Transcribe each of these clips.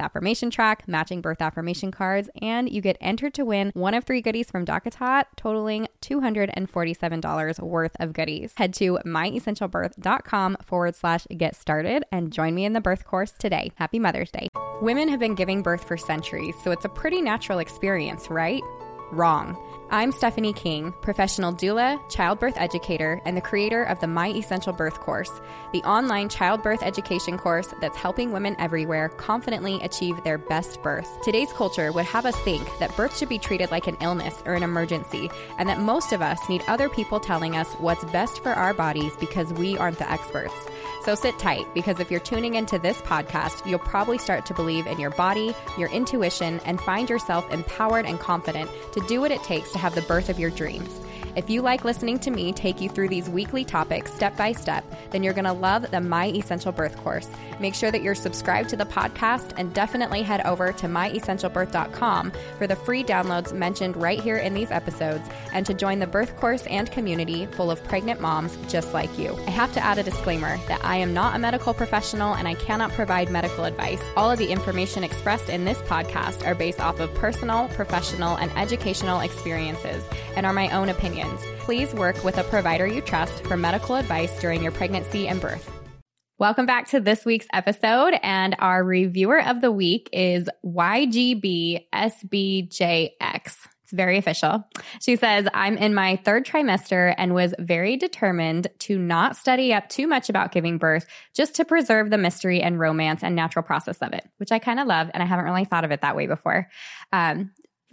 affirmation track, matching birth affirmation cards, and you get entered to win one of three goodies from DockATot, totaling $247 worth of goodies. Head to myessentialbirth.com forward slash get started and join me in the birth course today. Happy Mother's Day. Women have been giving birth for centuries, so it's a pretty natural experience, right? Wrong. I'm Stephanie King, professional doula, childbirth educator, and the creator of the My Essential Birth course, the online childbirth education course that's helping women everywhere confidently achieve their best birth. Today's culture would have us think that birth should be treated like an illness or an emergency, and that most of us need other people telling us what's best for our bodies because we aren't the experts. So sit tight because if you're tuning into this podcast, you'll probably start to believe in your body, your intuition, and find yourself empowered and confident to do what it takes to have the birth of your dreams. If you like listening to me take you through these weekly topics step by step, then you're going to love the My Essential Birth course. Make sure that you're subscribed to the podcast and definitely head over to myessentialbirth.com for the free downloads mentioned right here in these episodes and to join the birth course and community full of pregnant moms just like you. I have to add a disclaimer that I am not a medical professional and I cannot provide medical advice. All of the information expressed in this podcast are based off of personal, professional, and educational experiences and are my own opinions. Please work with a provider you trust for medical advice during your pregnancy and birth. Welcome back to this week's episode. And our reviewer of the week is YGBSBJX. It's very official. She says, I'm in my third trimester and was very determined to not study up too much about giving birth, just to preserve the mystery and romance and natural process of it, which I kind of love. And I haven't really thought of it that way before. Um,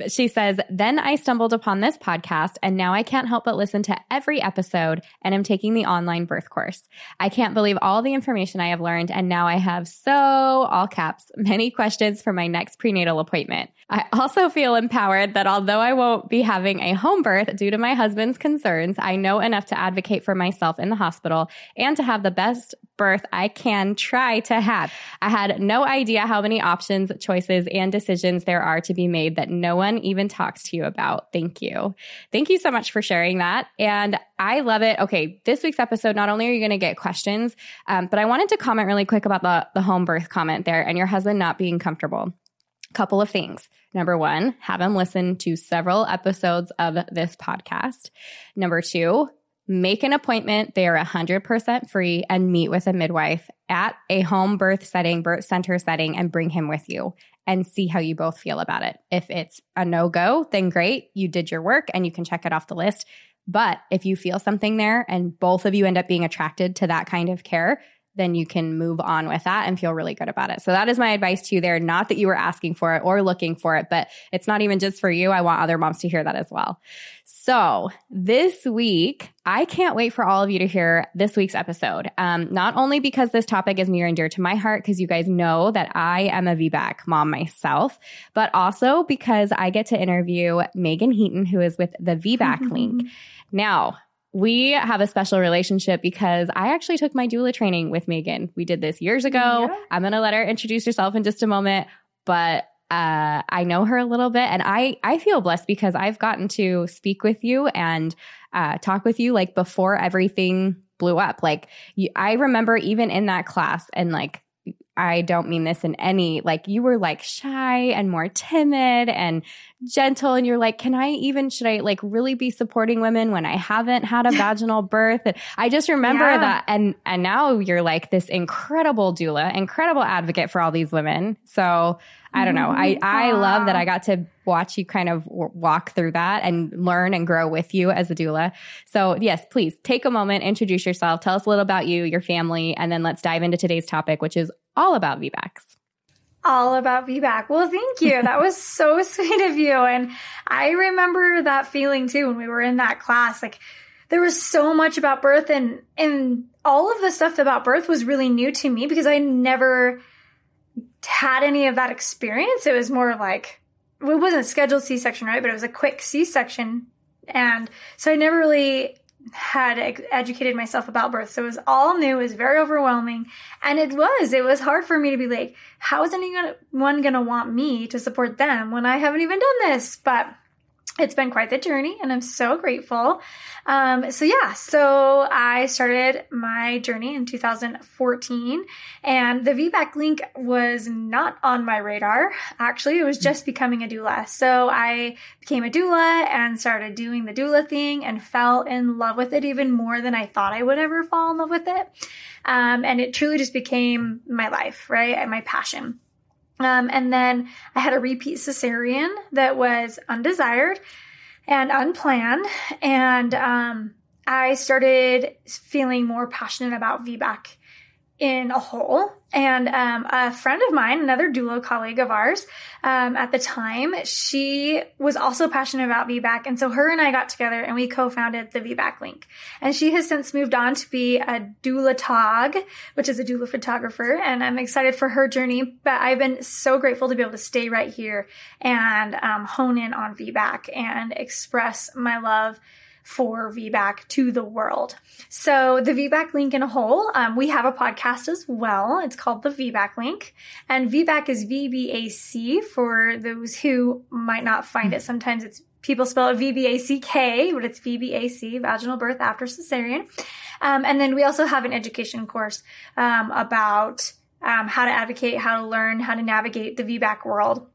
she says, then I stumbled upon this podcast and now I can't help but listen to every episode and I'm taking the online birth course. I can't believe all the information I have learned and now I have so, all caps, many questions for my next prenatal appointment. I also feel empowered that although I won't be having a home birth due to my husband's concerns, I know enough to advocate for myself in the hospital and to have the best birth I can try to have. I had no idea how many options, choices, and decisions there are to be made that no one even talks to you about. Thank you. Thank you so much for sharing that. And I love it. Okay, this week's episode, not only are you going to get questions, um, but I wanted to comment really quick about the, the home birth comment there and your husband not being comfortable couple of things. Number one, have him listen to several episodes of this podcast. Number two, make an appointment. They are 100% free and meet with a midwife at a home birth setting, birth center setting, and bring him with you and see how you both feel about it. If it's a no go, then great. You did your work and you can check it off the list. But if you feel something there and both of you end up being attracted to that kind of care, then you can move on with that and feel really good about it. So that is my advice to you there. Not that you were asking for it or looking for it, but it's not even just for you. I want other moms to hear that as well. So this week, I can't wait for all of you to hear this week's episode. Um, not only because this topic is near and dear to my heart, because you guys know that I am a VBAC mom myself, but also because I get to interview Meagan Heaton, who is with the VBAC link. Now, we have a special relationship because I actually took my doula training with Meagan. We did this years ago. Yeah. I'm going to let her introduce herself in just a moment, but uh, I know her a little bit and I, I feel blessed because I've gotten to speak with you and uh, talk with you like before everything blew up. Like you, I remember even in that class and like I don't mean this in any, like you were like shy and more timid and gentle. And you're like, can I even, should I like really be supporting women when I haven't had a vaginal birth? And I just remember yeah. that. And, and now you're like this incredible doula, incredible advocate for all these women. So I don't know. I, I love that I got to watch you kind of walk through that and learn and grow with you as a doula. So yes, please take a moment, introduce yourself, tell us a little about you, your family, and then let's dive into today's topic, which is all about VBACs all about VBAC. Well, thank you. That was so sweet of you. And I remember that feeling too when we were in that class. Like there was so much about birth and and all of the stuff about birth was really new to me because I never had any of that experience. It was more like, it wasn't a scheduled C section, right? But it was a quick C section. And so I never really had educated myself about birth. So it was all new. It was very overwhelming. And it was, it was hard for me to be like, how is anyone going to want me to support them when I haven't even done this? But it's been quite the journey and I'm so grateful. Um, so yeah, so I started my journey in 2014 and the VBAC link was not on my radar. Actually, it was just becoming a doula. So I became a doula and started doing the doula thing and fell in love with it even more than I thought I would ever fall in love with it. Um, and it truly just became my life, right? And my passion. Um, and then I had a repeat cesarean that was undesired and unplanned. And um, I started feeling more passionate about VBAC in a hole. And um, a friend of mine, another doula colleague of ours, um, at the time, she was also passionate about VBAC. And so her and I got together and we co-founded the VBAC Link. And she has since moved on to be a doula tog, which is a doula photographer. And I'm excited for her journey. But I've been so grateful to be able to stay right here and um, hone in on VBAC and express my love for VBAC to the world. So the VBAC link in a whole, um, we have a podcast as well. It's called the VBAC link and VBAC is VBAC for those who might not find it. Sometimes it's people spell it VBACK, but it's VBAC, vaginal birth after cesarean. Um, and then we also have an education course, um, about, um, how to advocate, how to learn, how to navigate the VBAC world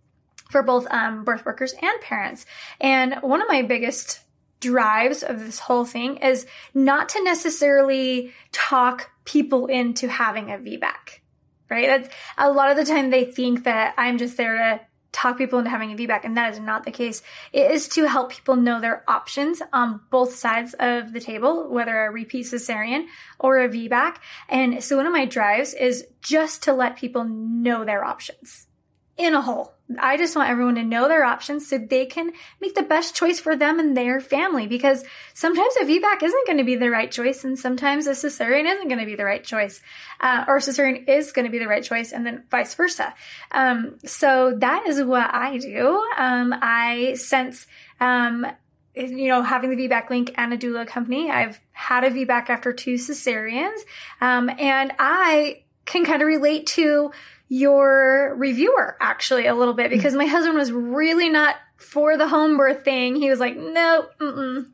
for both um, birth workers and parents. And one of my biggest drives of this whole thing is not to necessarily talk people into having a VBAC, right? That's, a lot of the time they think that I'm just there to talk people into having a VBAC, and that is not the case. It is to help people know their options on both sides of the table, whether a repeat cesarean or a VBAC. And so one of my drives is just to let people know their options in a hole. I just want everyone to know their options so they can make the best choice for them and their family because sometimes a VBAC isn't going to be the right choice and sometimes a cesarean isn't going to be the right choice uh, or cesarean is going to be the right choice and then vice versa. Um, so that is what I do. Um, I sense, um, you know, having the VBAC link and a doula company, I've had a VBAC after two cesareans. Um, and I can kind of relate to your reviewer actually a little bit because my husband was really not for the home birth thing. He was like, no,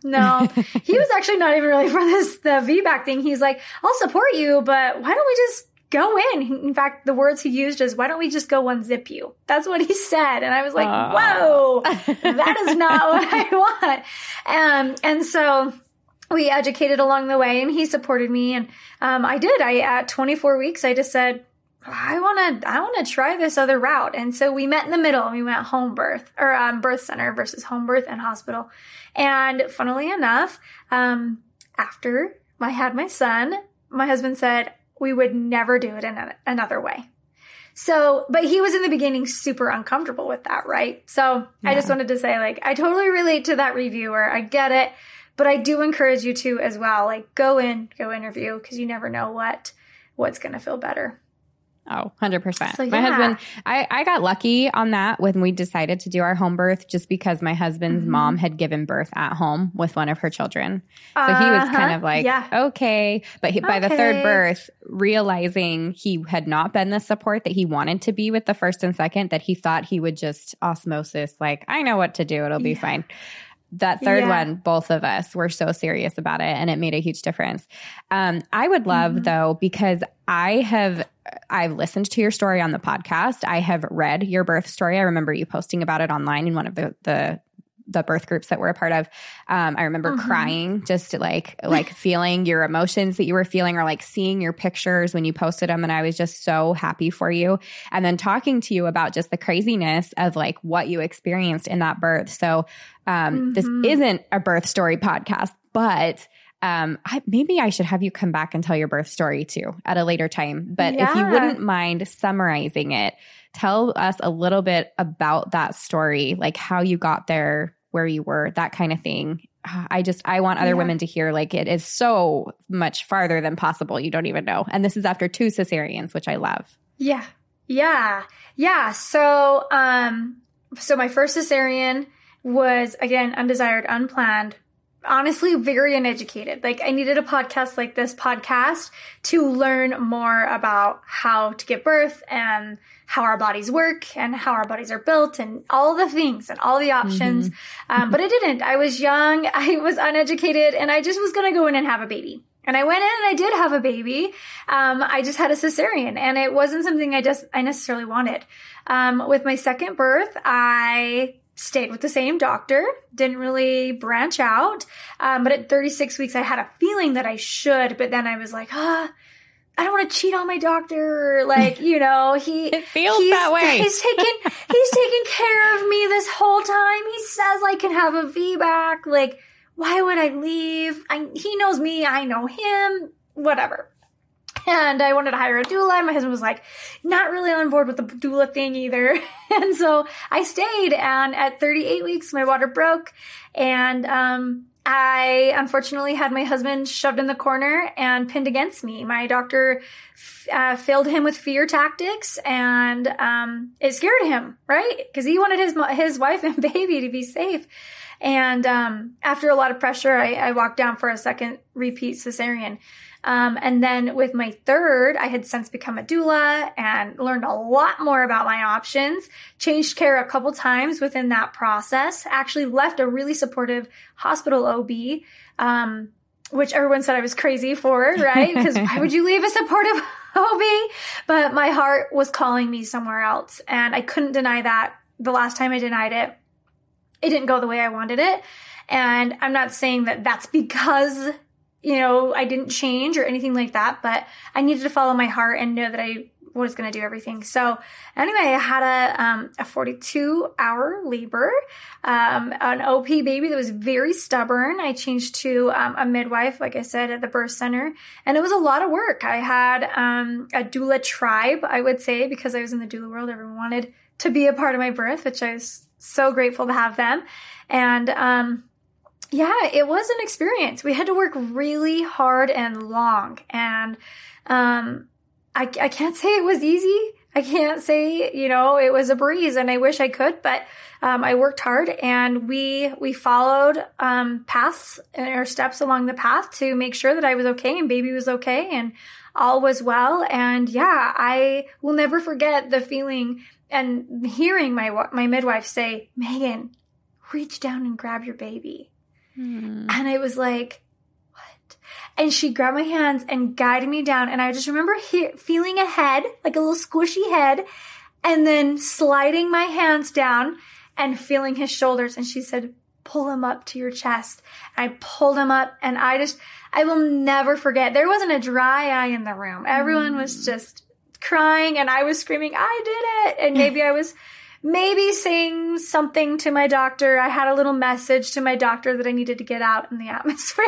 no. he was actually not even really for this, the VBAC thing. He's like, I'll support you, but why don't we just go in? In fact, the words he used is, why don't we just go unzip you? That's what he said. And I was like, whoa, that is not what I want. Um, and so, we educated along the way and he supported me and um, i did i at 24 weeks i just said I want to, I want to try this other route. And so we met in the middle and we went home birth or um, birth center versus home birth and hospital. And funnily enough, um, after I had my son, my husband said we would never do it in another way. So, but he was in the beginning super uncomfortable with that, right? So yeah. I just wanted to say, like, I totally relate to that reviewer. I get it, but I do encourage you to as well. Like, go in, go interview because you never know what what's going to feel better. Oh, 100%. So, yeah. My husband, I, I got lucky on that when we decided to do our home birth just because my husband's mm-hmm. mom had given birth at home with one of her children. So uh-huh. he was kind uh-huh. of like, yeah. okay. But he, by the third birth, realizing he had not been the support that he wanted to be with the first and second, that he thought he would just osmosis, like, I know what to do. It'll be yeah. fine that third yeah. one, both of us were so serious about it and it made a huge difference. Um, I would love mm-hmm. though, because I have, I've listened to your story on the podcast. I have read your birth story. I remember you posting about it online in one of the, the the birth groups that we're a part of. Um, I remember mm-hmm. crying, just like like feeling your emotions that you were feeling, or like seeing your pictures when you posted them, and I was just so happy for you. And then talking to you about just the craziness of like what you experienced in that birth. So um, mm-hmm. this isn't a birth story podcast, but um, I, maybe I should have you come back and tell your birth story too at a later time. But yeah. if you wouldn't mind summarizing it, tell us a little bit about that story, like how you got there, where you were, that kind of thing. I just, I want other yeah. women to hear like it is so much farther than possible. You don't even know. And this is after two cesareans, which I love. Yeah. Yeah. Yeah. So, um, so my first cesarean was again undesired, unplanned, honestly very uneducated. Like I needed a podcast like this podcast to learn more about how to give birth and how our bodies work and how our bodies are built and all the things and all the options. Mm-hmm. Um, but I didn't. I was young. I was uneducated and I just was going to go in and have a baby. And I went in and I did have a baby. Um, I just had a cesarean and it wasn't something I just, I necessarily wanted. Um, with my second birth, I stayed with the same doctor, didn't really branch out. Um, but at 36 weeks, I had a feeling that I should, but then I was like, ah, I don't want to cheat on my doctor. Like, you know, he it feels that way. He's taking he's taking care of me this whole time. He says I can have a VBAC. Like, why would I leave? I, he knows me. I know him. Whatever and I wanted to hire a doula. And my husband was like, not really on board with the doula thing either. and so I stayed. And at 38 weeks, my water broke. And, um, I unfortunately had my husband shoved in the corner and pinned against me. My doctor uh, failed him with fear tactics, and um, it scared him, right? Because he wanted his his wife and baby to be safe. And um, after a lot of pressure, I, I walked down for a second repeat cesarean. Um, and then with my third, I had since become a doula and learned a lot more about my options, changed care a couple times within that process, actually left a really supportive hospital OB, um, which everyone said I was crazy for, right? Because why would you leave a supportive OB? But my heart was calling me somewhere else and I couldn't deny that the last time I denied it. It didn't go the way I wanted it. And I'm not saying that that's because you know, I didn't change or anything like that, but I needed to follow my heart and know that I was going to do everything. So anyway, I had a, um, a 42 hour labor, um, an OP baby that was very stubborn. I changed to, um, a midwife, like I said, at the birth center. And it was a lot of work. I had, um, a doula tribe, I would say, because I was in the doula world. Everyone wanted to be a part of my birth, which I was so grateful to have them. And, um, yeah, it was an experience. We had to work really hard and long. And um, I, I can't say it was easy. I can't say, you know, it was a breeze and I wish I could, but um, I worked hard and we we followed um, paths or steps along the path to make sure that I was okay and baby was okay and all was well. And yeah, I will never forget the feeling and hearing my my midwife say, "Meagan, reach down and grab your baby." Hmm. And it was like, what? And she grabbed my hands and guided me down. And I just remember he- feeling a head, like a little squishy head, and then sliding my hands down and feeling his shoulders. And she said, pull him up to your chest. And I pulled him up and I just, I will never forget. There wasn't a dry eye in the room. Everyone was hmm. just crying and I was screaming, I did it. And maybe I was maybe saying something to my doctor. I had a little message to my doctor that I needed to get out in the atmosphere.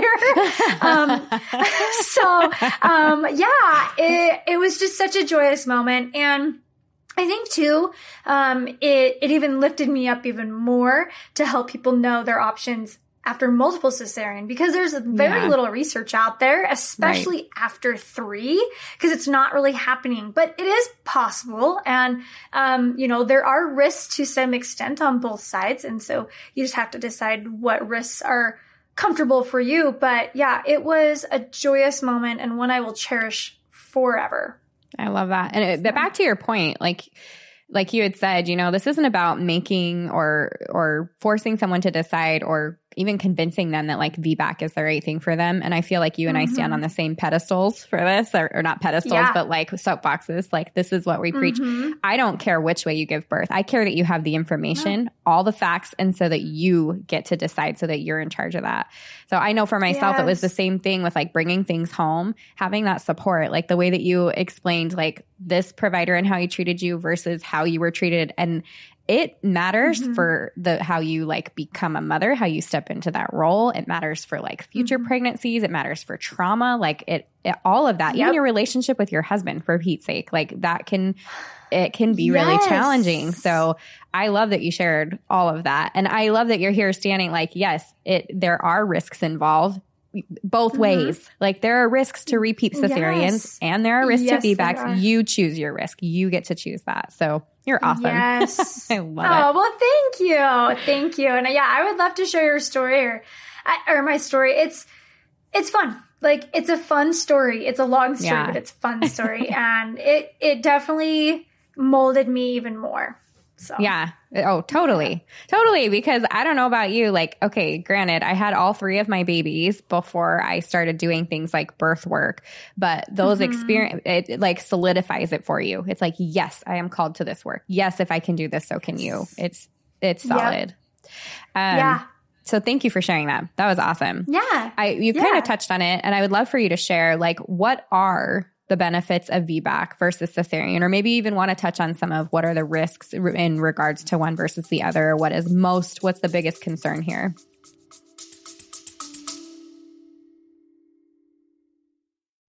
um, so, um, yeah, it, it was just such a joyous moment. And I think too, um, it, it even lifted me up even more to help people know their options after multiple cesarean because there's very yeah. little research out there, especially right. after three, because it's not really happening, but it is possible. And, um, you know, there are risks to some extent on both sides. And so you just have to decide what risks are comfortable for you. But yeah, it was a joyous moment and one I will cherish forever. I love that. And it, but back to your point, like, like you had said, you know, this isn't about making or or forcing someone to decide or even convincing them that like VBAC is the right thing for them. And I feel like you and mm-hmm. I stand mm-hmm. on the same pedestals for this, or, or not pedestals, yeah. but like soapboxes. Like this is what we preach. Mm-hmm. I don't care which way you give birth. I care that you have the information, yeah. all the facts, and so that you get to decide so that you're in charge of that. So I know for myself, yes. it was the same thing with like bringing things home, having that support, like the way that you explained, like this provider and how he treated you versus how you were treated. And it matters mm-hmm. for the how you like become a mother, how you step into that role. It matters for like future mm-hmm. pregnancies. It matters for trauma, like it, it all of that. Yep. Even your relationship with your husband, for Pete's sake, like that can it can be yes. really challenging. So I love that you shared all of that, and I love that you're here standing like, yes, it there are risks involved both ways. Like there are risks to repeat cesareans Yes. and there are risks Yes, to. VBACs. You choose your risk. You get to choose that. So you're awesome. Yes. I love oh, it. well, thank you. Thank you. And uh, yeah, I would love to share your story or, or my story. It's, it's fun. Like it's a fun story. It's a long story, Yeah. but it's a fun story. and it, it definitely molded me even more. So Yeah. Oh, totally. Totally. Because I don't know about you. Like, okay, granted, I had all three of my babies before I started doing things like birth work, but those Mhm. experience, it, it, like solidifies it for you. It's like, yes, I am called to this work. Yes, if I can do this, so can you. It's, it's Yep. solid. Um, Yeah. So thank you for sharing that. That was awesome. Yeah. I, you kind of touched on it and I would love for you to share like, what are the benefits of VBAC versus cesarean, or maybe even want to touch on some of what are the risks in regards to one versus the other. What is most, what's the biggest concern here?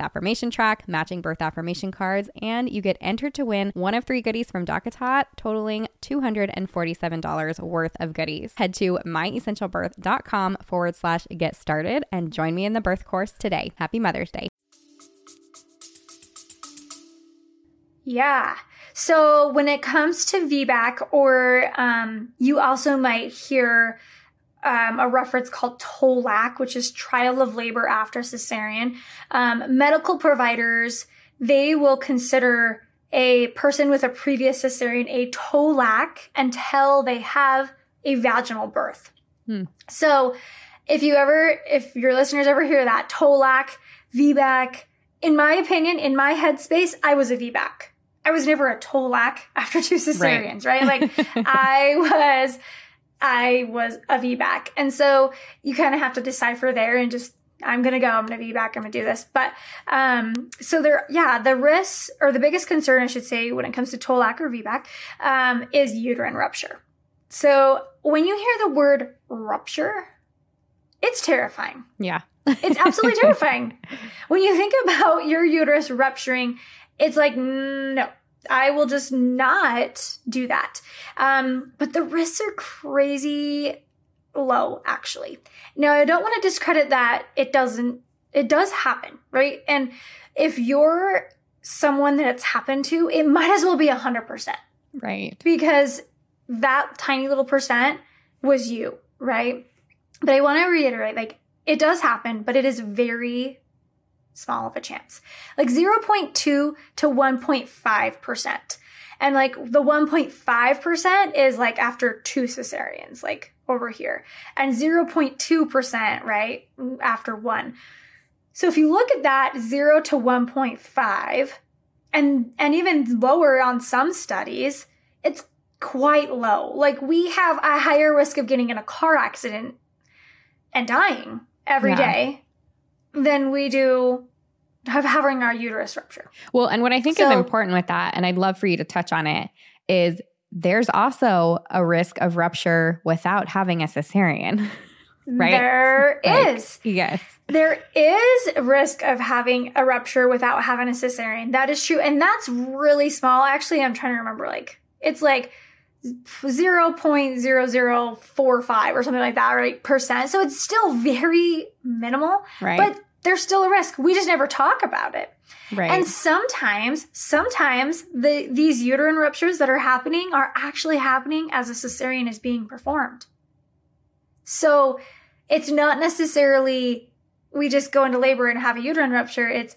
affirmation track, matching birth affirmation cards, and you get entered to win one of three goodies from DockATot, totaling $247 worth of goodies. Head to myessentialbirth.com forward slash get started and join me in the birth course today. Happy Mother's Day. Yeah. So when it comes to VBAC, or um, you also might hear um, a reference called TOLAC, which is trial of labor after cesarean. Um, medical providers they will consider a person with a previous cesarean a TOLAC until they have a vaginal birth. Hmm. So if you ever, if your listeners ever hear that TOLAC, VBAC, in my opinion, in my headspace, I was a VBAC. I was never a TOLAC after two cesareans, right? Like I was, I was a VBAC. And so you kind of have to decipher there and just, I'm going to go, I'm going to VBAC, I'm going to do this. But, um, so there, yeah, the risks or the biggest concern, I should say, when it comes to TOLAC or VBAC, um, is uterine rupture. So when you hear the word rupture, it's terrifying. Yeah. It's absolutely terrifying. When you think about your uterus rupturing, it's like, no, I will just not do that. Um, but the risks are crazy low, actually. Now, I don't want to discredit that it doesn't, it does happen, right? And if you're someone that it's happened to, it might as well be 100% Right. because that tiny little percent was you, right? But I want to reiterate like it does happen, but it is very small of a chance. Like 0.2 to 1.5%. And like the 1.5% is like after two cesareans, like over here, and 0.2%, right, after one. So if you look at that 0 to 1.5 and and even lower on some studies, it's quite low. Like we have a higher risk of getting in a car accident and dying every Yeah. day than we do have having our uterus rupture. Well, and what I think is important with that, and I'd love for you to touch on it, is there's also a risk of rupture without having a cesarean. Right. There Like- is. yes. There is risk of having a rupture without having a cesarean. That is true. And that's really small. Actually, I'm trying to remember like it's like 0.0045 or something like that, right? Percent. So it's still very minimal, Right. but there's still a risk. We just never talk about it. right. And sometimes, sometimes the these uterine ruptures that are happening are actually happening as a cesarean is being performed. So it's not necessarily we just go into labor and have a uterine rupture. It's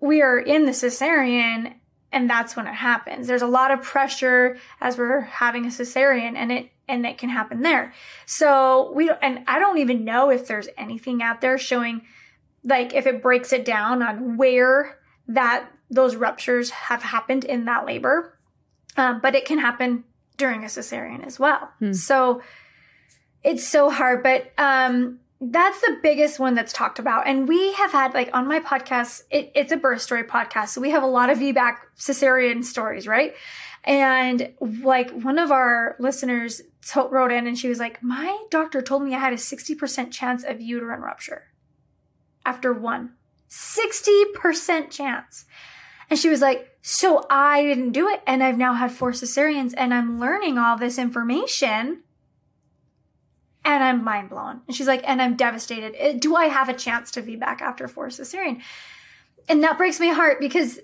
we are in the cesarean and that's when it happens. There's a lot of pressure as we're having a cesarean and it and it can happen there. So we don't, and I don't even know if there's anything out there showing like if it breaks it down on where that those ruptures have happened in that labor. Um, but it can happen during a cesarean as well. Hmm. So it's so hard, but um, that's the biggest one that's talked about. And we have had like on my podcast, it, it's a birth story podcast. So we have a lot of VBAC cesarean stories, right? And like one of our listeners to- wrote in and she was like, my doctor told me I had a 60% chance of uterine rupture after one. 60% chance. And she was like, so I didn't do it. And I've now had four cesareans and I'm learning all this information and I'm mind blown. And she's like, and I'm devastated. Uh, do I have a chance to VBAC after four cesarean? And that breaks my heart because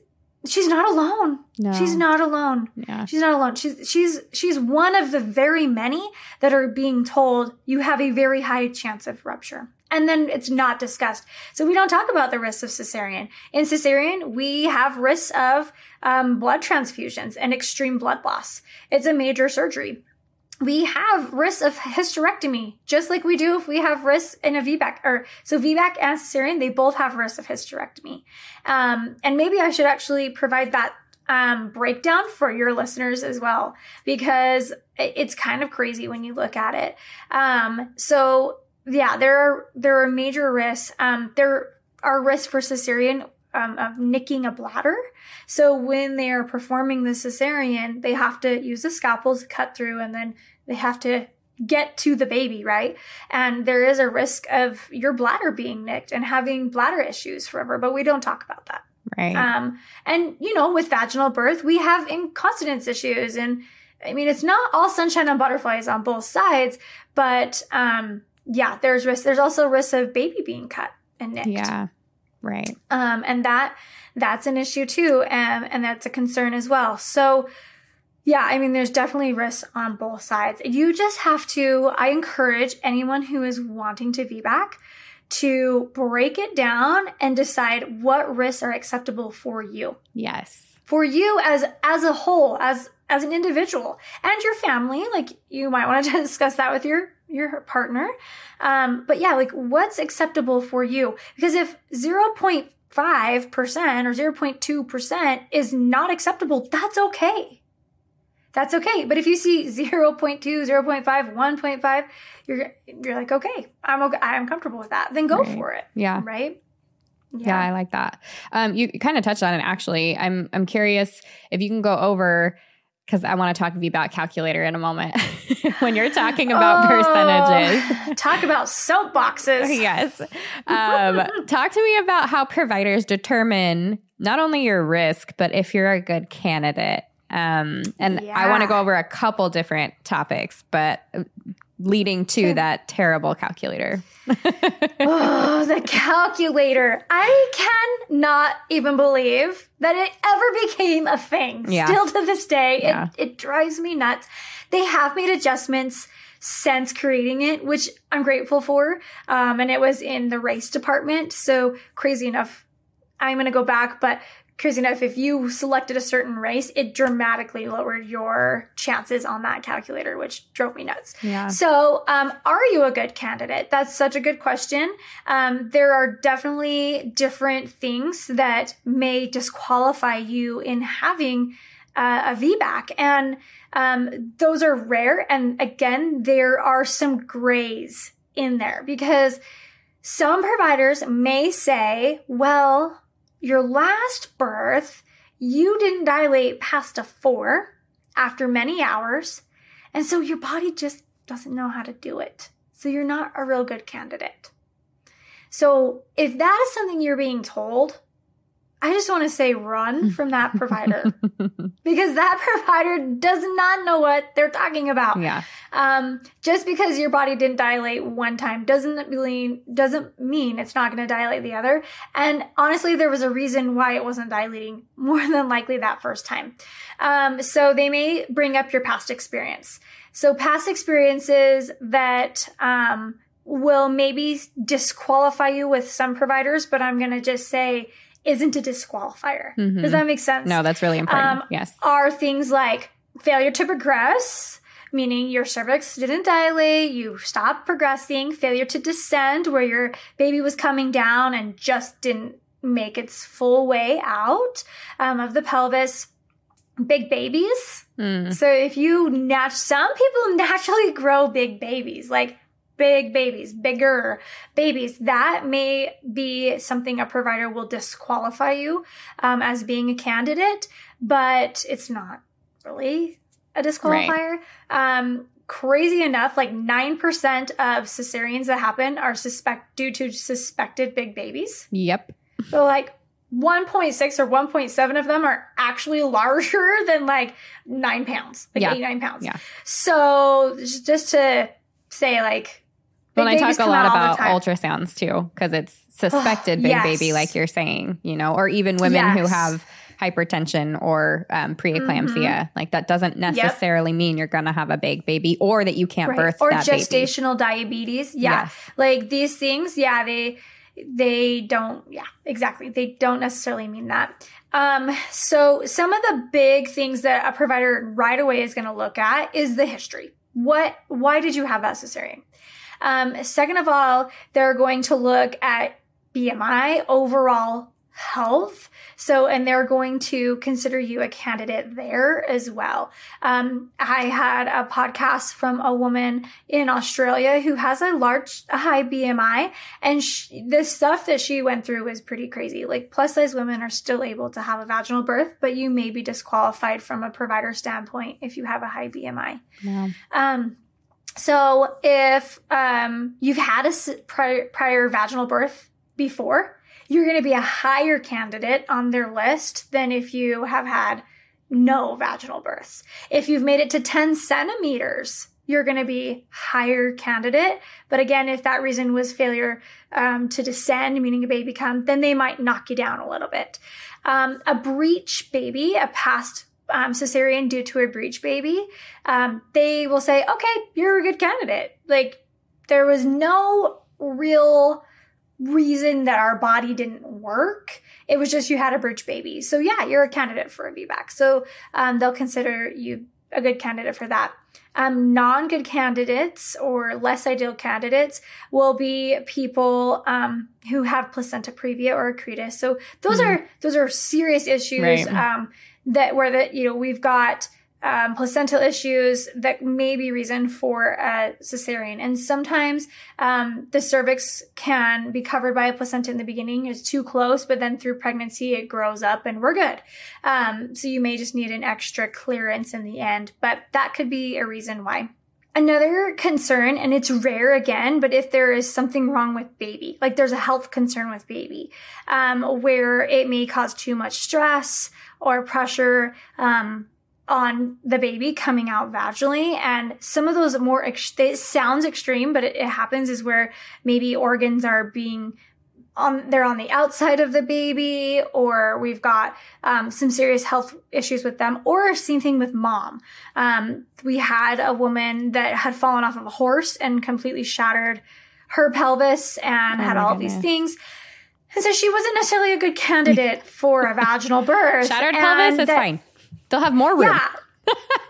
she's not alone. No. She's not alone. Yeah. She's not alone. She's she's she's one of the very many that are being told you have a very high chance of rupture. And then it's not discussed. So we don't talk about the risks of cesarean. In cesarean, we have risks of um, blood transfusions and extreme blood loss. It's a major surgery we have risks of hysterectomy, just like we do if we have risks in a VBAC. Or so VBAC and cesarean, they both have risks of hysterectomy. Um, and maybe I should actually provide that um, breakdown for your listeners as well, because it's kind of crazy when you look at it. Um, so yeah, there are there are major risks. Um, there are risks for cesarean um, of nicking a bladder. So when they are performing the cesarean, they have to use the scalpel to cut through and then they have to get to the baby, right? And there is a risk of your bladder being nicked and having bladder issues forever, but we don't talk about that. Right. Um, and you know, with vaginal birth, we have incontinence issues and I mean, it's not all sunshine and butterflies on both sides, but um, yeah, there's risk. There's also risk of baby being cut and nicked. yeah. Right. Um, and that that's an issue too, and and that's a concern as well. So, yeah, I mean, there's definitely risks on both sides. You just have to. I encourage anyone who is wanting to VBAC to break it down and decide what risks are acceptable for you, Yes. for you as as a whole, as as an individual and your family. Like you might want to discuss that with your your partner. Um, but yeah, like what's acceptable for you? Because if 0.5% or 0.2% is not acceptable, that's okay. That's okay. But if you see 0.2, 0.5, 1.5, you're you're like, okay, I'm okay, I'm comfortable with that. Then go Right. for it. Yeah. Right? Yeah, I like that. Um, you kind of touched on it actually. I'm I'm curious if you can go over because I want to talk to you about calculator in a moment when you're talking about percentages. Oh, Talk about soapboxes. yes. Um, talk to me about how providers determine not only your risk, but if you're a good candidate. Um, and I want to go over a couple different topics, but leading to that terrible calculator. oh, the calculator. I cannot even believe that it ever became a thing. Yeah. Still to this day, Yeah. it, it drives me nuts. They have made adjustments since creating it, which I'm grateful for. Um, and it was in the race department. So crazy enough, I'm going to go back, but crazy enough, if you selected a certain race, it dramatically lowered your chances on that calculator, which drove me nuts. Yeah. So, um, are you a good candidate? That's such a good question. Um, there are definitely different things that may disqualify you in having uh, a VBAC, and um, those are rare. And again, there are some grays in there because some providers may say, well, your last birth, you didn't dilate past a four after many hours. And so your body just doesn't know how to do it. So you're not a real good candidate. So if that is something you're being told, I just want to say run from that provider because that provider does not know what they're talking about. yeah. Um, just because your body didn't dilate one time doesn't mean doesn't mean it's not going to dilate the other. And honestly, there was a reason why it wasn't dilating more than likely that first time. Um, so they may bring up your past experience. So past experiences that um, will maybe disqualify you with some providers, but I'm going to just say isn't a disqualifier. Mhm. Does that make sense? No, that's really important. Um, yes. are things like failure to progress, meaning your cervix didn't dilate, you stopped progressing, failure to descend, where your baby was coming down and just didn't make its full way out um, of the pelvis. Big babies. Mm. So if you nat, some people naturally grow big babies, like big babies, bigger babies, that may be something a provider will disqualify you um, as being a candidate, but it's not really a disqualifier. Right. Um, crazy enough, like 9% of cesareans that happen are suspect due to suspected big babies. Yep. So like 1.6 or 1.7 of them are actually larger than like nine pounds, like yeah. eight, nine pounds. Yeah. So just to say like, well, I talk a lot about ultrasounds too, because it's suspected big yes. baby, like you're saying, you know, or even women yes. who have hypertension or um, preeclampsia. Mm-hmm. Like that doesn't necessarily yep. mean you're going to have a big baby or that you can't right. birth or gestational baby. diabetes. Yeah, yes. like these things. Yeah, they they don't. Yeah, exactly. They don't necessarily mean that. Um, so some of the big things that a provider right away is going to look at is the history. What? Why did you have that cesarean? Um, second of all, they're going to look at BMI, overall health. So, and they're going to consider you a candidate there as well. Um, I had a podcast from a woman in Australia who has a large, a high BMI, and she, the stuff that she went through was pretty crazy. Like plus size women are still able to have a vaginal birth, but you may be disqualified from a provider standpoint if you have a high BMI. Yeah. Um, so if um, you've had a prior, prior vaginal birth before, you're going to be a higher candidate on their list than if you have had no vaginal births. If you've made it to 10 centimeters, you're going to be higher candidate. But again, if that reason was failure um, to descend, meaning a baby come, then they might knock you down a little bit. Um, a breech baby, a past um, cesarean due to a breech baby, um, they will say, okay, you're a good candidate. Like there was no real reason that our body didn't work. It was just you had a breech baby. So yeah, you're a candidate for a VBAC. So um, they'll consider you a good candidate for that. Um, non good candidates or less ideal candidates will be people um, who have placenta previa or a accretus. So those mm-hmm. are those are serious issues right. um, that where that you know we've got um, placental issues that may be reason for a cesarean. And sometimes um, the cervix can be covered by a placenta in the beginning. It's too close, but then through pregnancy, it grows up and we're good. Um, so you may just need an extra clearance in the end, but that could be a reason why. Another concern, and it's rare again, but if there is something wrong with baby, like there's a health concern with baby, um, where it may cause too much stress or pressure, um, on the baby coming out vaginally. And some of those more, ex- it sounds extreme, but it, it happens is where maybe organs are being on, they're on the outside of the baby, or we've got um, some serious health issues with them, or same thing with mom. Um, we had a woman that had fallen off of a horse and completely shattered her pelvis and oh had all these things. And so she wasn't necessarily a good candidate for a vaginal birth. Shattered pelvis is fine. They'll have more room. Yeah.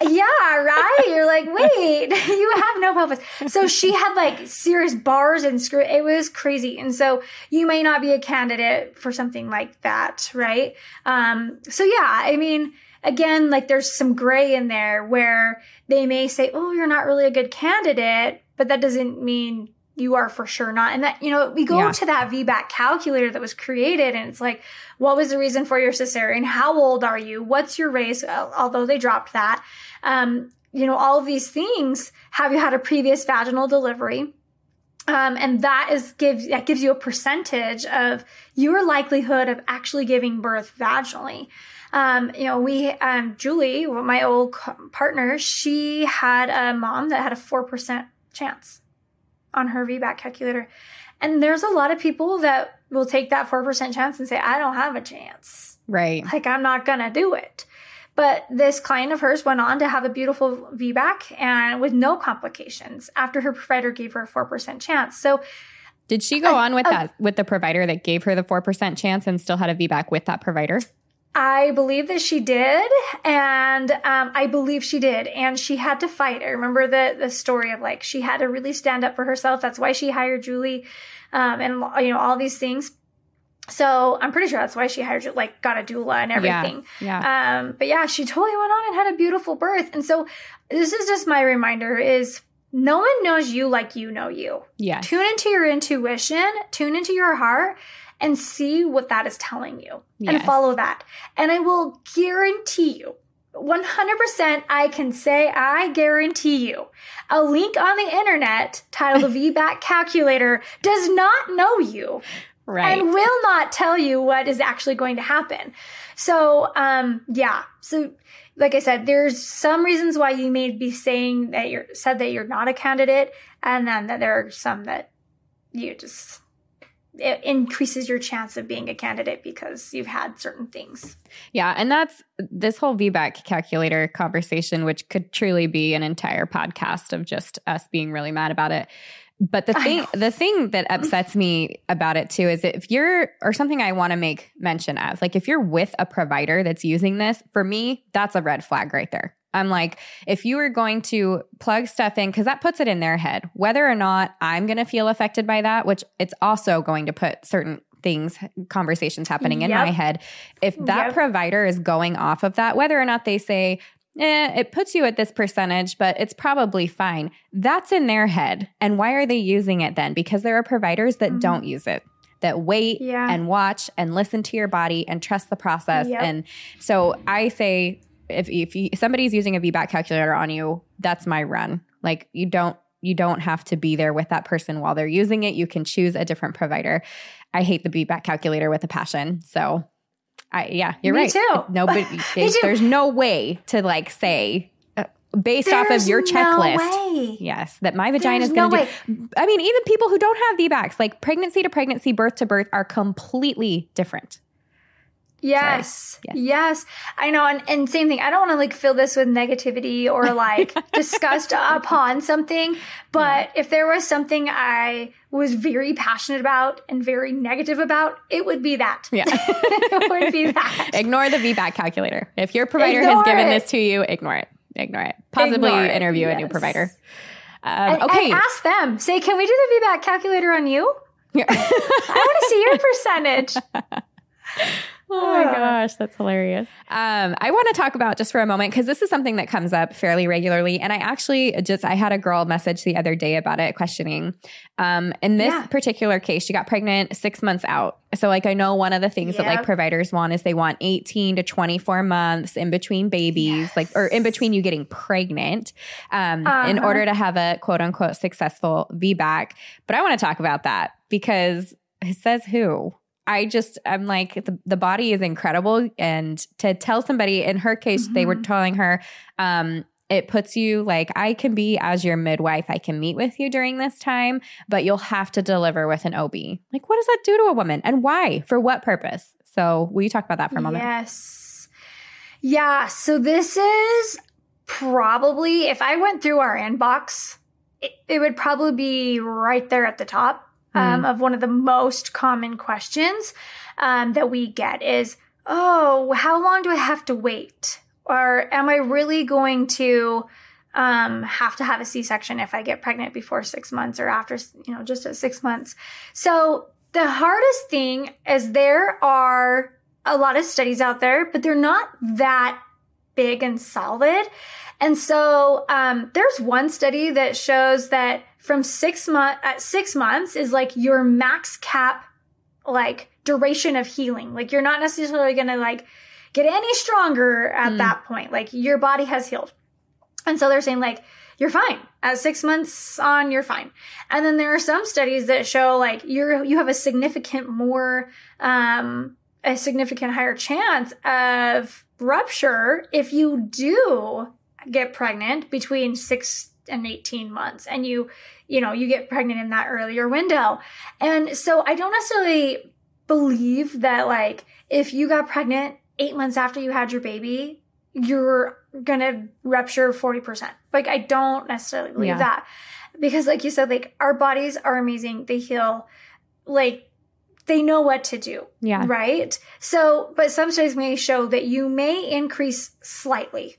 Yeah, right. You're like, wait, you have no pelvis. So she had like serious bars and screw. It was crazy. And so you may not be a candidate for something like that, right? Um, so yeah, I mean, again, like there's some gray in there where they may say, oh, you're not really a good candidate, but that doesn't mean you are for sure not. And that, you know, we go yeah. to that VBAC calculator that was created and it's like, what was the reason for your cesarean? How old are you? What's your race? Although they dropped that. Um, you know, all of these things. Have you had a previous vaginal delivery? Um, and that is gives that gives you a percentage of your likelihood of actually giving birth vaginally. Um, you know, we um, Julie, my old partner, she had a mom that had a four percent chance on her VBAC calculator. And there's a lot of people that will take that 4% chance and say, I don't have a chance. Right. Like, I'm not going to do it. But this client of hers went on to have a beautiful VBAC and with no complications after her provider gave her a 4% chance. So, did she go on with uh, that with the provider that gave her the 4% chance and still had a VBAC with that provider? I believe that she did, and um, I believe she did, and she had to fight. I remember the the story of like she had to really stand up for herself. That's why she hired Julie, um, and you know all these things. So I'm pretty sure that's why she hired like got a doula and everything. Yeah. yeah. Um, but yeah, she totally went on and had a beautiful birth. And so this is just my reminder: is no one knows you like you know you. Yes. Tune into your intuition, tune into your heart, and see what that is telling you and follow that. And I will guarantee you, 100% I can say, I guarantee you, a link on the internet titled the VBAC calculator does not know you Right. and will not tell you what is actually going to happen. So, um, yeah. So, like I said, there's some reasons why you may be saying that you're said that you're not a candidate, and then that there are some that you just it increases your chance of being a candidate because you've had certain things. Yeah, and that's this whole VBAC calculator conversation, which could truly be an entire podcast of just us being really mad about it. But the thing, the thing that upsets me about it too is if you're, or something I want to make mention of, like if you're with a provider that's using this, for me, that's a red flag right there. I'm like, if you are going to plug stuff in, because that puts it in their head, whether or not I'm going to feel affected by that, which it's also going to put certain things, conversations happening in Yep. my head. If that Yep. provider is going off of that, whether or not they say, eh, it puts you at this percentage, but it's probably fine. That's in their head. And why are they using it then? Because there are providers that Mhm. don't use it, that wait Yeah. and watch and listen to your body and trust the process. Yep. And so I say, if, if, you, if somebody's using a VBAC calculator on you, that's my run. Like you don't you don't have to be there with that person while they're using it. You can choose a different provider. I hate the VBAC calculator with a passion. So I yeah, you're Me right. too. Nobody Me too. there's no way to like say uh, based off of There's your no checklist. way. Yes, that my vagina is going to no do. I mean, even people who don't have VBACs, like pregnancy to pregnancy, birth to birth, are completely different. Yes. Yes. yes. I know. And, and same thing. I don't want to like fill this with negativity or like disgust upon something. But if there was something I was very passionate about and very negative about, it would be that. Yeah. it would be that. ignore the VBAC calculator. If your provider has given it. this to you, ignore it. Ignore it. Possibly Ignore it, interview a new provider. Um, And, okay. and ask them. Say, can we do the VBAC calculator on you? Yeah. I want to see your percentage. Oh my Ah. gosh, that's hilarious. Um, I want to talk about just for a moment because this is something that comes up fairly regularly, and I actually just I had a girl message the other day about it, questioning. Um, in this Yeah. particular case, she got pregnant six months out. So, like, I know one of the things that like providers want is they want eighteen to twenty four months in between babies, like or in between you getting pregnant, um, in Uh-huh. order to have a quote unquote successful VBAC. But I want to talk about that because it says who. I just, I'm like, the, the body is incredible. And to tell somebody, in her case, they were Mhm. telling her, um, it puts you like, I can be as your midwife. I can meet with you during this time, but you'll have to deliver with an OB. Like, what does that do to a woman and why? For what purpose? So, will you talk about that for a moment? Yes. Yeah. So this is probably, if I went through our inbox, it, it would probably be right there at the top um, of one of the most common questions um, that we get is, oh, how long do I have to wait? Or am I really going to um, have to have a C-section if I get pregnant before six months or after, you know, just at six months? So the hardest thing is there are a lot of studies out there, but they're not that big and solid. And so um, there's one study that shows that from six month at six months is like your max cap like duration of healing. Like you're not necessarily gonna like get any stronger at Mm. that point. Like your body has healed. And so they're saying like you're fine. At six months on, you're fine. And then there are some studies that show like you're you have a significant more um a significant higher chance of rupture if you do get pregnant between six and 18 months and you you know you get pregnant in that earlier window and so i don't necessarily believe that like if you got pregnant eight months after you had your baby you're gonna rupture 40% like i don't necessarily believe Yeah. that because like you said like our bodies are amazing they heal like they know what to do Yeah. Right. So, but some studies may show that you may increase slightly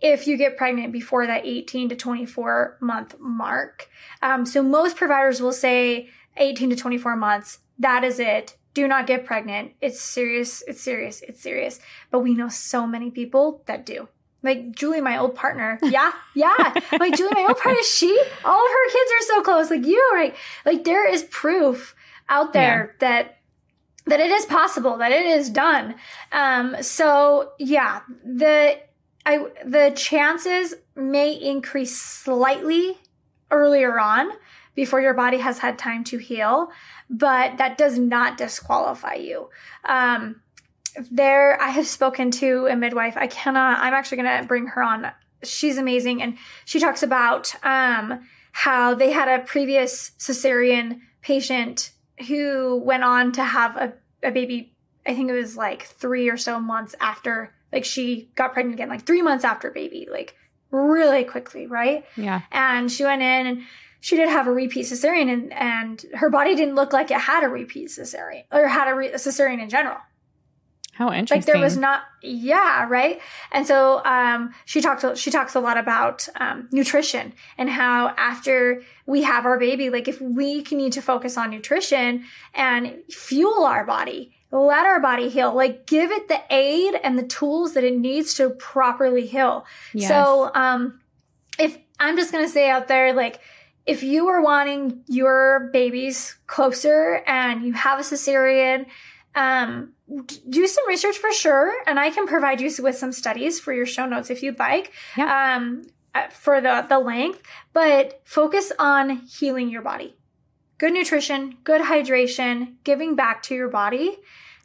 if you get pregnant before that 18 to 24 month mark. Um, so most providers will say 18 to 24 months. That is it. Do not get pregnant. It's serious. It's serious. It's serious. But we know so many people that do. like Julie, my old partner. Yeah, yeah. like Julie, my old partner, she, all of her kids are so close. Like you, right? Like there is proof out there yeah. that that it is possible, that it is done. Um, so yeah, the I the chances may increase slightly earlier on before your body has had time to heal, but that does not disqualify you. Um, there, I have spoken to a midwife. I cannot, I'm actually going to bring her on. She's amazing. And she talks about, um, how they had a previous cesarean patient who went on to have a, a baby. I think it was like three or so months after, like she got pregnant again, like three months after baby, like really quickly, right? Yeah. And she went in and she did have a repeat cesarean and, and her body didn't look like it had a repeat cesarean or had a, re- a cesarean in general. How interesting. Like there was not, yeah, right. And so um, she talked. She talks a lot about um, nutrition and how after we have our baby, like if we can need to focus on nutrition and fuel our body, let our body heal, like give it the aid and the tools that it needs to properly heal. Yes. So um, if I'm just gonna say out there, like if you are wanting your babies closer and you have a cesarean um, do some research for sure, and I can provide you with some studies for your show notes if you'd like. Yeah. Um, uh, for the the length, but focus on healing your body. Good nutrition, good hydration, giving back to your body,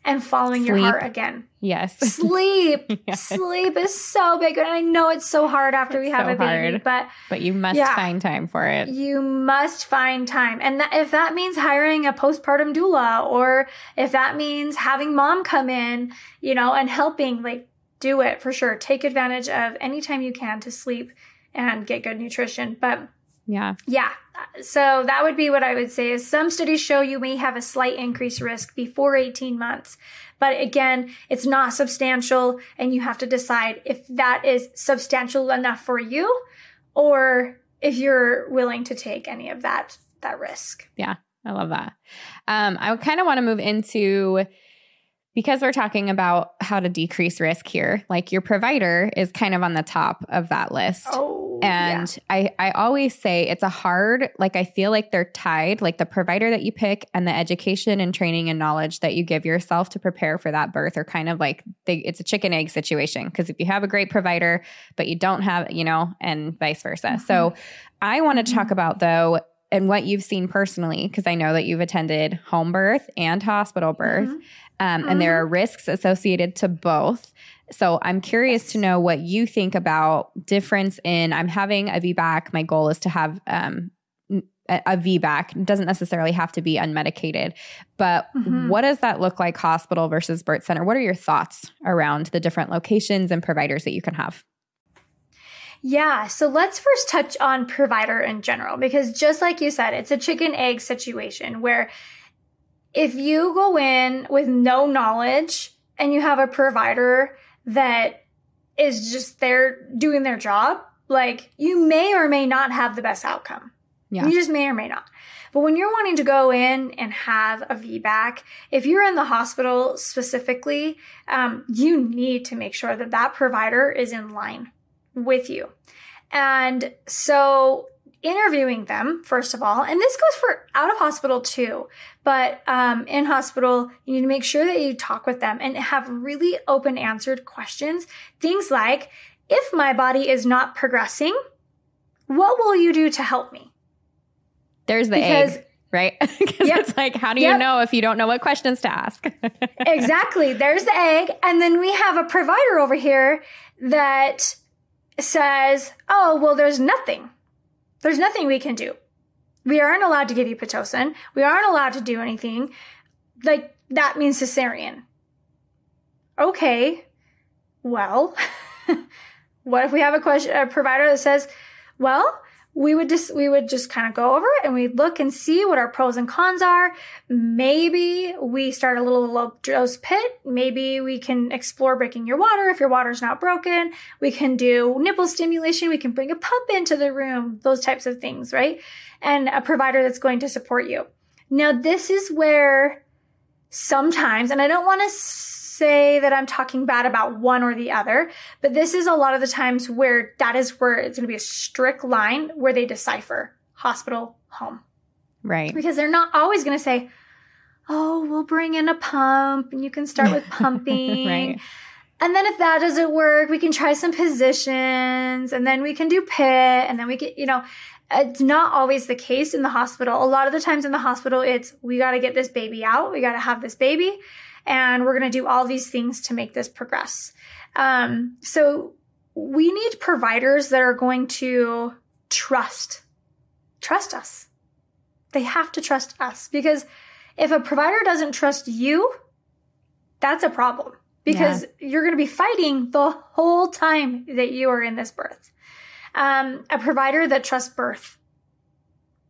and following Sleep. your heart again. Yes. Sleep. yes. Sleep is so big. And I know it's so hard after it's we have so a baby, hard, but but you must yeah, find time for it. You must find time. And that, if that means hiring a postpartum doula or if that means having mom come in, you know, and helping, like do it for sure. Take advantage of any time you can to sleep and get good nutrition. But yeah. Yeah. So that would be what I would say is some studies show you may have a slight increased risk before 18 months. But again, it's not substantial and you have to decide if that is substantial enough for you or if you're willing to take any of that that risk. Yeah. I love that. Um, I kind of want to move into because we're talking about how to decrease risk here, like your provider is kind of on the top of that list. Oh, and yeah. I, I always say it's a hard, like, I feel like they're tied, like the provider that you pick and the education and training and knowledge that you give yourself to prepare for that birth are kind of like they, it's a chicken egg situation. Because if you have a great provider, but you don't have, you know, and vice versa. Mm-hmm. So I want to mm-hmm. talk about, though, and what you've seen personally, because I know that you've attended home birth and hospital birth. Mm-hmm. Um, mm-hmm. And there are risks associated to both. So I'm curious to know what you think about difference in I'm having a VBAC. My goal is to have um, a VBAC. It doesn't necessarily have to be unmedicated, but mm-hmm. what does that look like hospital versus birth center? What are your thoughts around the different locations and providers that you can have? Yeah, so let's first touch on provider in general because just like you said, it's a chicken egg situation where if you go in with no knowledge and you have a provider that is just there doing their job, like you may or may not have the best outcome. Yeah. You just may or may not. But when you're wanting to go in and have a VBAC, if you're in the hospital specifically, um, you need to make sure that that provider is in line with you. And so interviewing them, first of all, and this goes for out of hospital too, but um, in hospital, you need to make sure that you talk with them and have really open answered questions. Things like, if my body is not progressing, what will you do to help me? There's the because, egg, right? Because yep, it's like, how do you yep. know if you don't know what questions to ask? exactly. There's the egg. And then we have a provider over here that says, oh, well, there's nothing there's nothing we can do. We aren't allowed to give you Pitocin. We aren't allowed to do anything. Like, that means cesarean. Okay. Well, what if we have a question, a provider that says, well, we would just we would just kind of go over it and we'd look and see what our pros and cons are. Maybe we start a little low dose pit. Maybe we can explore breaking your water if your water's not broken. We can do nipple stimulation. We can bring a pump into the room. Those types of things, right? And a provider that's going to support you. Now this is where sometimes, and I don't want to say that I'm talking bad about one or the other, but this is a lot of the times where that is where it's going to be a strict line where they decipher hospital, home. Right. Because they're not always going to say, oh, we'll bring in a pump and you can start with pumping. right. And then if that doesn't work, we can try some positions and then we can do PIT and then we can, you know, it's not always the case in the hospital. A lot of the times in the hospital, it's we got to get this baby out. We got to have this baby and we're going to do all these things to make this progress. Um, so we need providers that are going to trust, trust us. They have to trust us because if a provider doesn't trust you, that's a problem because yeah. you're going to be fighting the whole time that you are in this birth. Um, a provider that trusts birth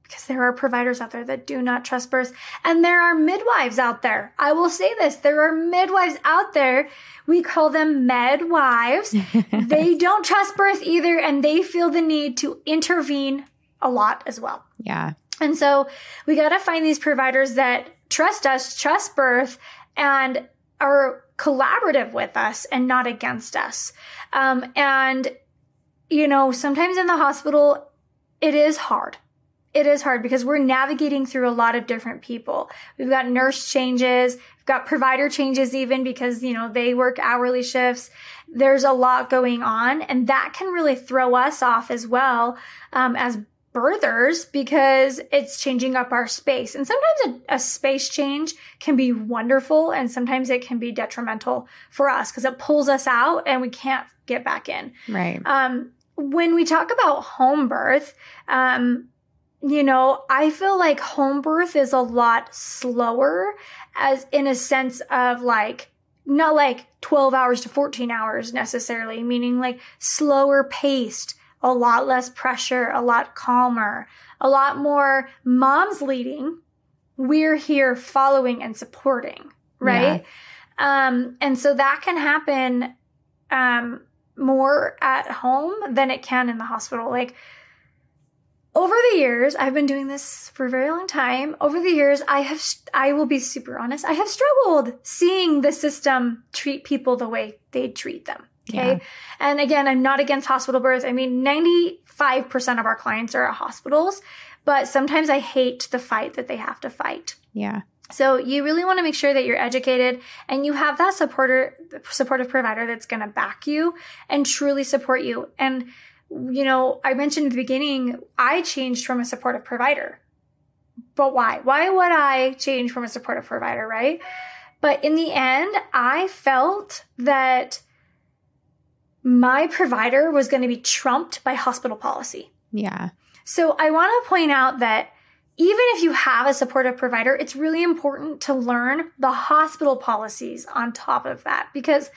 because there are providers out there that do not trust birth and there are midwives out there. I will say this. There are midwives out there. We call them medwives. they don't trust birth either and they feel the need to intervene a lot as well. Yeah. And so we got to find these providers that trust us, trust birth and are collaborative with us and not against us. Um, and, you know, sometimes in the hospital, it is hard. It is hard because we're navigating through a lot of different people. We've got nurse changes, we've got provider changes even because, you know, they work hourly shifts. There's a lot going on and that can really throw us off as well, um, as birthers because it's changing up our space. And sometimes a, a, space change can be wonderful and sometimes it can be detrimental for us because it pulls us out and we can't get back in. Right. Um, when we talk about home birth, um, you know, I feel like home birth is a lot slower as in a sense of like, not like 12 hours to 14 hours necessarily, meaning like slower paced a lot less pressure, a lot calmer, a lot more moms leading. We're here following and supporting, right? Yeah. Um, and so that can happen, um, more at home than it can in the hospital. Like, over the years, I've been doing this for a very long time. Over the years, I have, I will be super honest, I have struggled seeing the system treat people the way they treat them. Okay. Yeah. And again, I'm not against hospital birth. I mean, 95% of our clients are at hospitals, but sometimes I hate the fight that they have to fight. Yeah. So you really want to make sure that you're educated and you have that supporter, supportive provider that's going to back you and truly support you. And, you know, I mentioned at the beginning, I changed from a supportive provider. But why? Why would I change from a supportive provider, right? But in the end, I felt that my provider was going to be trumped by hospital policy. Yeah. So I want to point out that even if you have a supportive provider, it's really important to learn the hospital policies on top of that because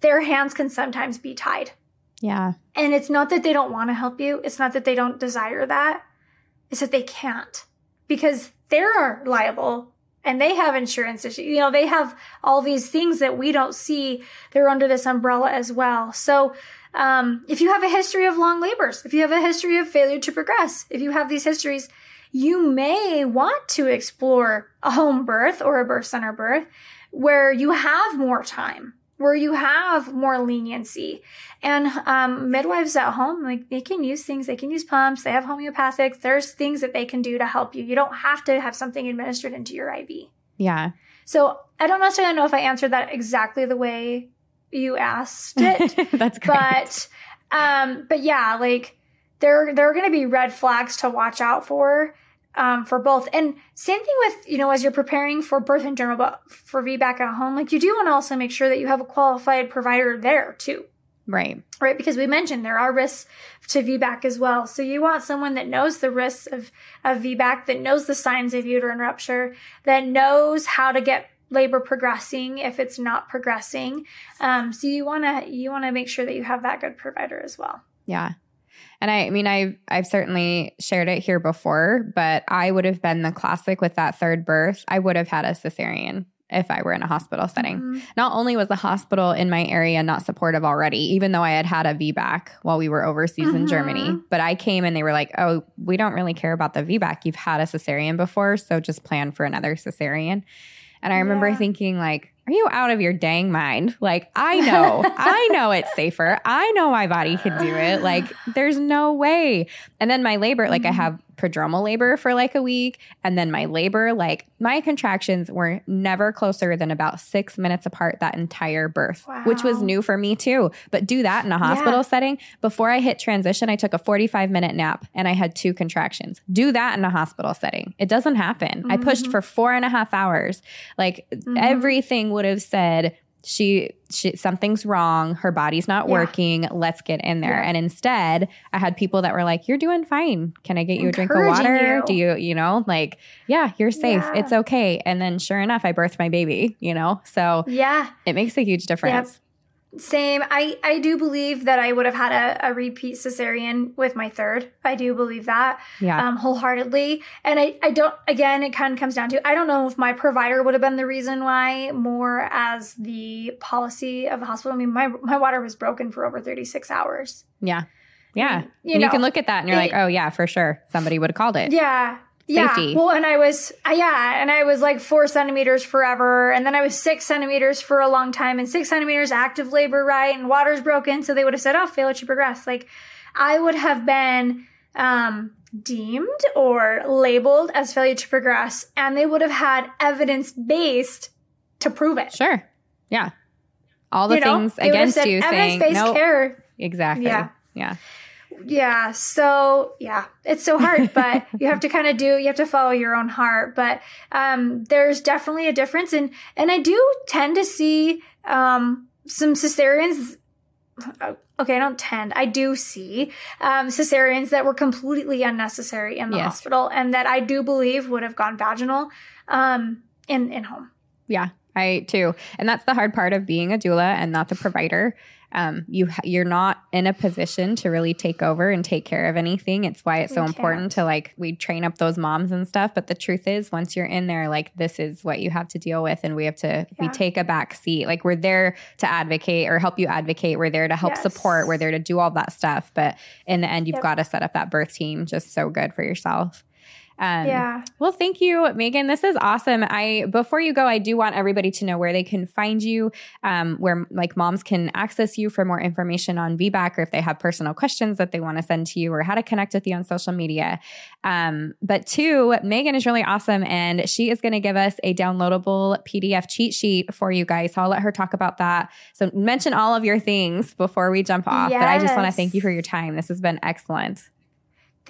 their hands can sometimes be tied. Yeah. And it's not that they don't want to help you, it's not that they don't desire that, it's that they can't because they're liable and they have insurance issues. You know, they have all these things that we don't see. They're under this umbrella as well. So, um, if you have a history of long labors, if you have a history of failure to progress, if you have these histories, you may want to explore a home birth or a birth center birth where you have more time where you have more leniency. And um, midwives at home, like they can use things, they can use pumps, they have homeopathics. There's things that they can do to help you. You don't have to have something administered into your IV. Yeah. So I don't necessarily know if I answered that exactly the way you asked it. That's great. But um, but yeah, like there there are going to be red flags to watch out for um, for both. And same thing with, you know, as you're preparing for birth in general, but for VBAC at home, like you do want to also make sure that you have a qualified provider there too. Right. Right. Because we mentioned there are risks to VBAC as well. So you want someone that knows the risks of, of VBAC, that knows the signs of uterine rupture, that knows how to get labor progressing if it's not progressing. Um, so you want to, you want to make sure that you have that good provider as well. Yeah. And I, I mean, I've I've certainly shared it here before, but I would have been the classic with that third birth. I would have had a cesarean if I were in a hospital setting. Mm-hmm. Not only was the hospital in my area not supportive already, even though I had had a VBAC while we were overseas mm-hmm. in Germany, but I came and they were like, "Oh, we don't really care about the VBAC. You've had a cesarean before, so just plan for another cesarean." And I remember yeah. thinking like, are you out of your dang mind? Like, I know, I know it's safer. I know my body can do it. Like, there's no way. And then my labor, like, I Mm-hmm. have prodromal labor for like a week. And then my labor, like, my contractions were never closer than about six minutes apart that entire birth, which was new for me too. But do that in a hospital Yeah. setting. Before I hit transition, I took a 45 minute nap and I had two contractions. Do that in a hospital setting. It doesn't happen. I pushed Mhm. for four and a half hours. Like, Mhm. everything would have said she, she something's wrong her body's not Yeah. working let's get in there Yeah. and instead i had people that were like you're doing fine can i get you a drink of water you. do you you know like yeah you're safe Yeah. it's okay and then sure enough i birthed my baby you know so Yeah. it makes a huge difference Same. I, I do believe that I would have had a, a repeat cesarean with my third. I do believe that yeah um, wholeheartedly. And I, I don't, again, it kind of comes down to I don't know if my provider would have been the reason why more as the policy of the hospital. I mean, my, my water was broken for over 36 hours. yeah yeah You and you can look at that and you're like oh yeah for sure somebody would have called it Yeah. Safety. Yeah. Well, and I was, uh, yeah, and I was like four centimeters forever. And then I was six centimeters for a long time and six centimeters active labor, right? And water's broken. So they would have said, oh, failure to progress. Like I would have been, um, deemed or labeled as failure to progress. And they would have had evidence based to prove it. sure yeah all the You things have against you saying evidence-based no care exactly Yeah. yeah Yeah. So yeah, it's so hard, but you have to kind of do, you have to follow your own heart. But, um, there's definitely a difference. And, and I do tend to see, um, some cesareans. uh, Okay, I don't tend. I do see um, cesareans that were completely unnecessary in the hospital, and that I do believe would have gone vaginal um, in in home. Yeah, I too. And that's the hard part of being a doula and not the provider. Um, you ha- you're not in a position to really take over and take care of anything. It's why it's so We important to like we train up those moms and stuff. But the truth is, once you're in there, like this is what you have to deal with, and we have to we take a back seat. Like we're there to advocate or help you advocate. We're there to help Yes. support. We're there to do all that stuff. But in the end, you've Yep. got to set up that birth team just so good for yourself. Um, yeah. well, thank you, Meagan. This is awesome. I before you go, I do want everybody to know where they can find you, um, where like moms can access you for more information on VBAC, or if they have personal questions that they want to send to you, or how to connect with you on social media. Um, but two, Meagan is really awesome, and she is going to give us a downloadable PDF cheat sheet for you guys. So I'll let her talk about that. So mention all of your things before we jump off. But I just want to thank you for your time. This has been excellent.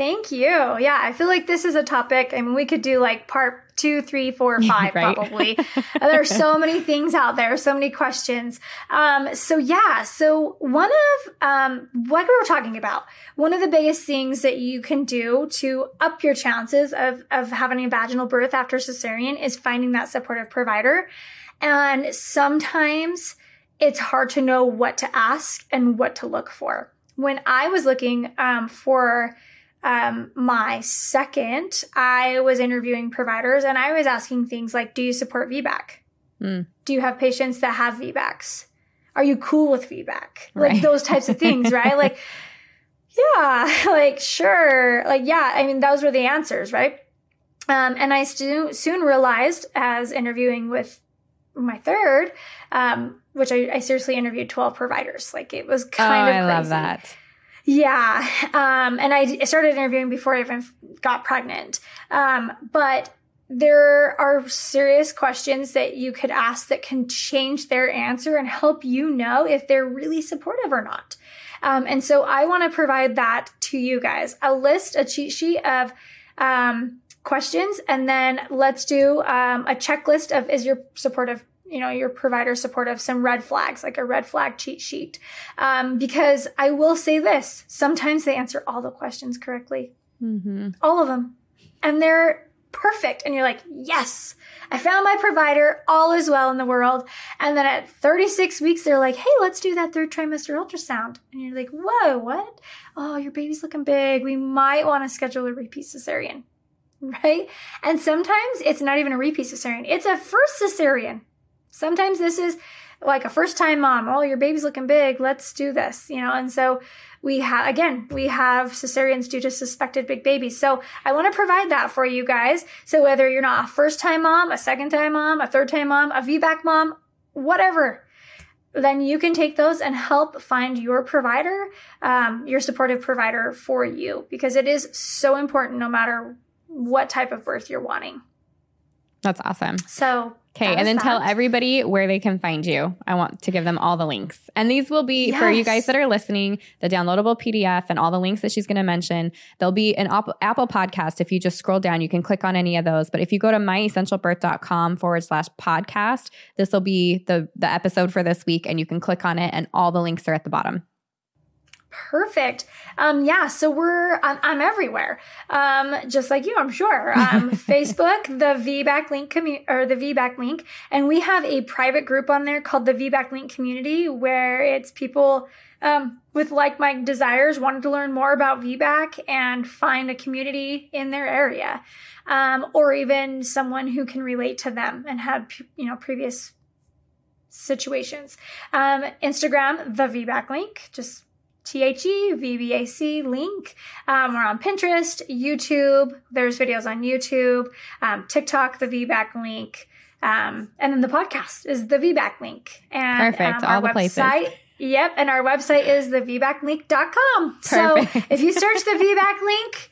Thank you. Yeah, I feel like this is a topic. I mean, we could do like part two, three, four, five, Right. probably. There are so many things out there, so many questions. Um, so yeah, so one of um, what we were talking about, one of the biggest things that you can do to up your chances of of having a vaginal birth after cesarean is finding that supportive provider. And sometimes it's hard to know what to ask and what to look for. When I was looking um, for um, my second, I was interviewing providers and I was asking things like, do you support VBAC? Mm. Do you have patients that have VBACs? Are you cool with VBAC? Like those types of things, right? Like, yeah, like sure. Like, yeah, I mean, those were the answers, right? Um, and I stu- soon realized as interviewing with my third, um, which I, I seriously interviewed 12 providers. Like it was Oh, kind of I love crazy. that. Yeah. Um, and I started interviewing before I even got pregnant. Um, but there are serious questions that you could ask that can change their answer and help you know if they're really supportive or not. Um, and so I want to provide that to you guys a list, a cheat sheet of um, questions, and then let's do um, a checklist of is your supportive, you know, your provider supportive, some red flags, like a red flag cheat sheet. Um, because I will say this sometimes they answer all the questions correctly, Mm-hmm. all of them, and they're perfect. And you're like, yes, I found my provider, all is well in the world. And then at 36 weeks, they're like, hey, let's do that third trimester ultrasound. And you're like, whoa, what? Oh, your baby's looking big. We might want to schedule a repeat cesarean. Right? And sometimes it's not even a repeat cesarean, it's a first cesarean. Sometimes this is like a first time mom. Oh, your baby's looking big. Let's do this, you know? And so we have, again, we have cesareans due to suspected big babies. So I want to provide that for you guys. So whether you're not a first time mom, a second time mom, a third time mom, a VBAC mom, whatever, then you can take those and help find your provider, um, your supportive provider for you, because it is so important no matter what type of birth you're wanting. That's awesome. So Okay, and then that. tell everybody where they can find you. I want to give them all the links. And these will be yes. for you guys that are listening, the downloadable PDF and all the links that she's going to mention. There'll be an Apple podcast. If you just scroll down, you can click on any of those. But if you go to myessentialbirth.com forward slash podcast, this will be the, the episode for this week and you can click on it and all the links are at the bottom. Perfect. Um, yeah, so we're I'm, I'm everywhere, um, just like you, I'm sure. Um, Facebook, the VBAC link commu- or the VBAC link, and we have a private group on there called the VBAC link community, where it's people um, with like-minded desires wanting to learn more about VBAC and find a community in their area, um, or even someone who can relate to them and had you know previous situations. Um, Instagram, the VBAC link, just T-H-E, V-B-A-C link. Um, we're on Pinterest, YouTube. There's videos on YouTube, um, TikTok, the VBAC link. Um, and then the podcast is the VBAC link. And Perfect. Um, All the website, places. Yep. And our website is thevbaclink.com. So if you search the VBAC link,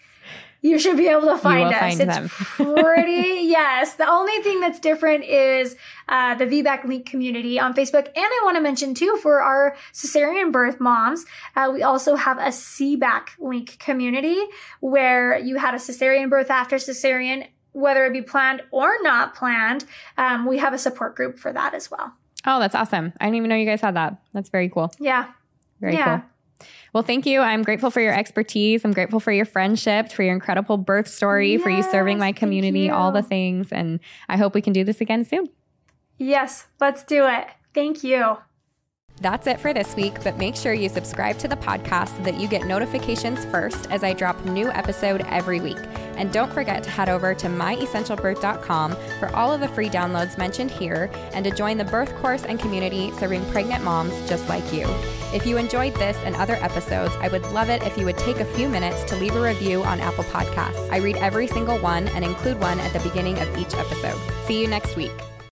you should be able to find us. Find it's pretty, yes. The only thing that's different is uh, the VBAC Link community on Facebook. And I want to mention too, for our cesarean birth moms, uh, we also have a CBAC Link community where you had a cesarean birth after cesarean, whether it be planned or not planned. Um, we have a support group for that as well. Oh, that's awesome. I didn't even know you guys had that. That's very cool. Yeah. Very yeah. cool. Well, thank you. I'm grateful for your expertise. I'm grateful for your friendship, for your incredible birth story, yes, for you serving my community, all the things. And I hope we can do this again soon. Yes, let's do it. Thank you. That's it for this week, but make sure you subscribe to the podcast so that you get notifications first as I drop new episode every week. And don't forget to head over to myessentialbirth.com for all of the free downloads mentioned here and to join the birth course and community serving pregnant moms just like you. If you enjoyed this and other episodes, I would love it if you would take a few minutes to leave a review on Apple Podcasts. I read every single one and include one at the beginning of each episode. See you next week.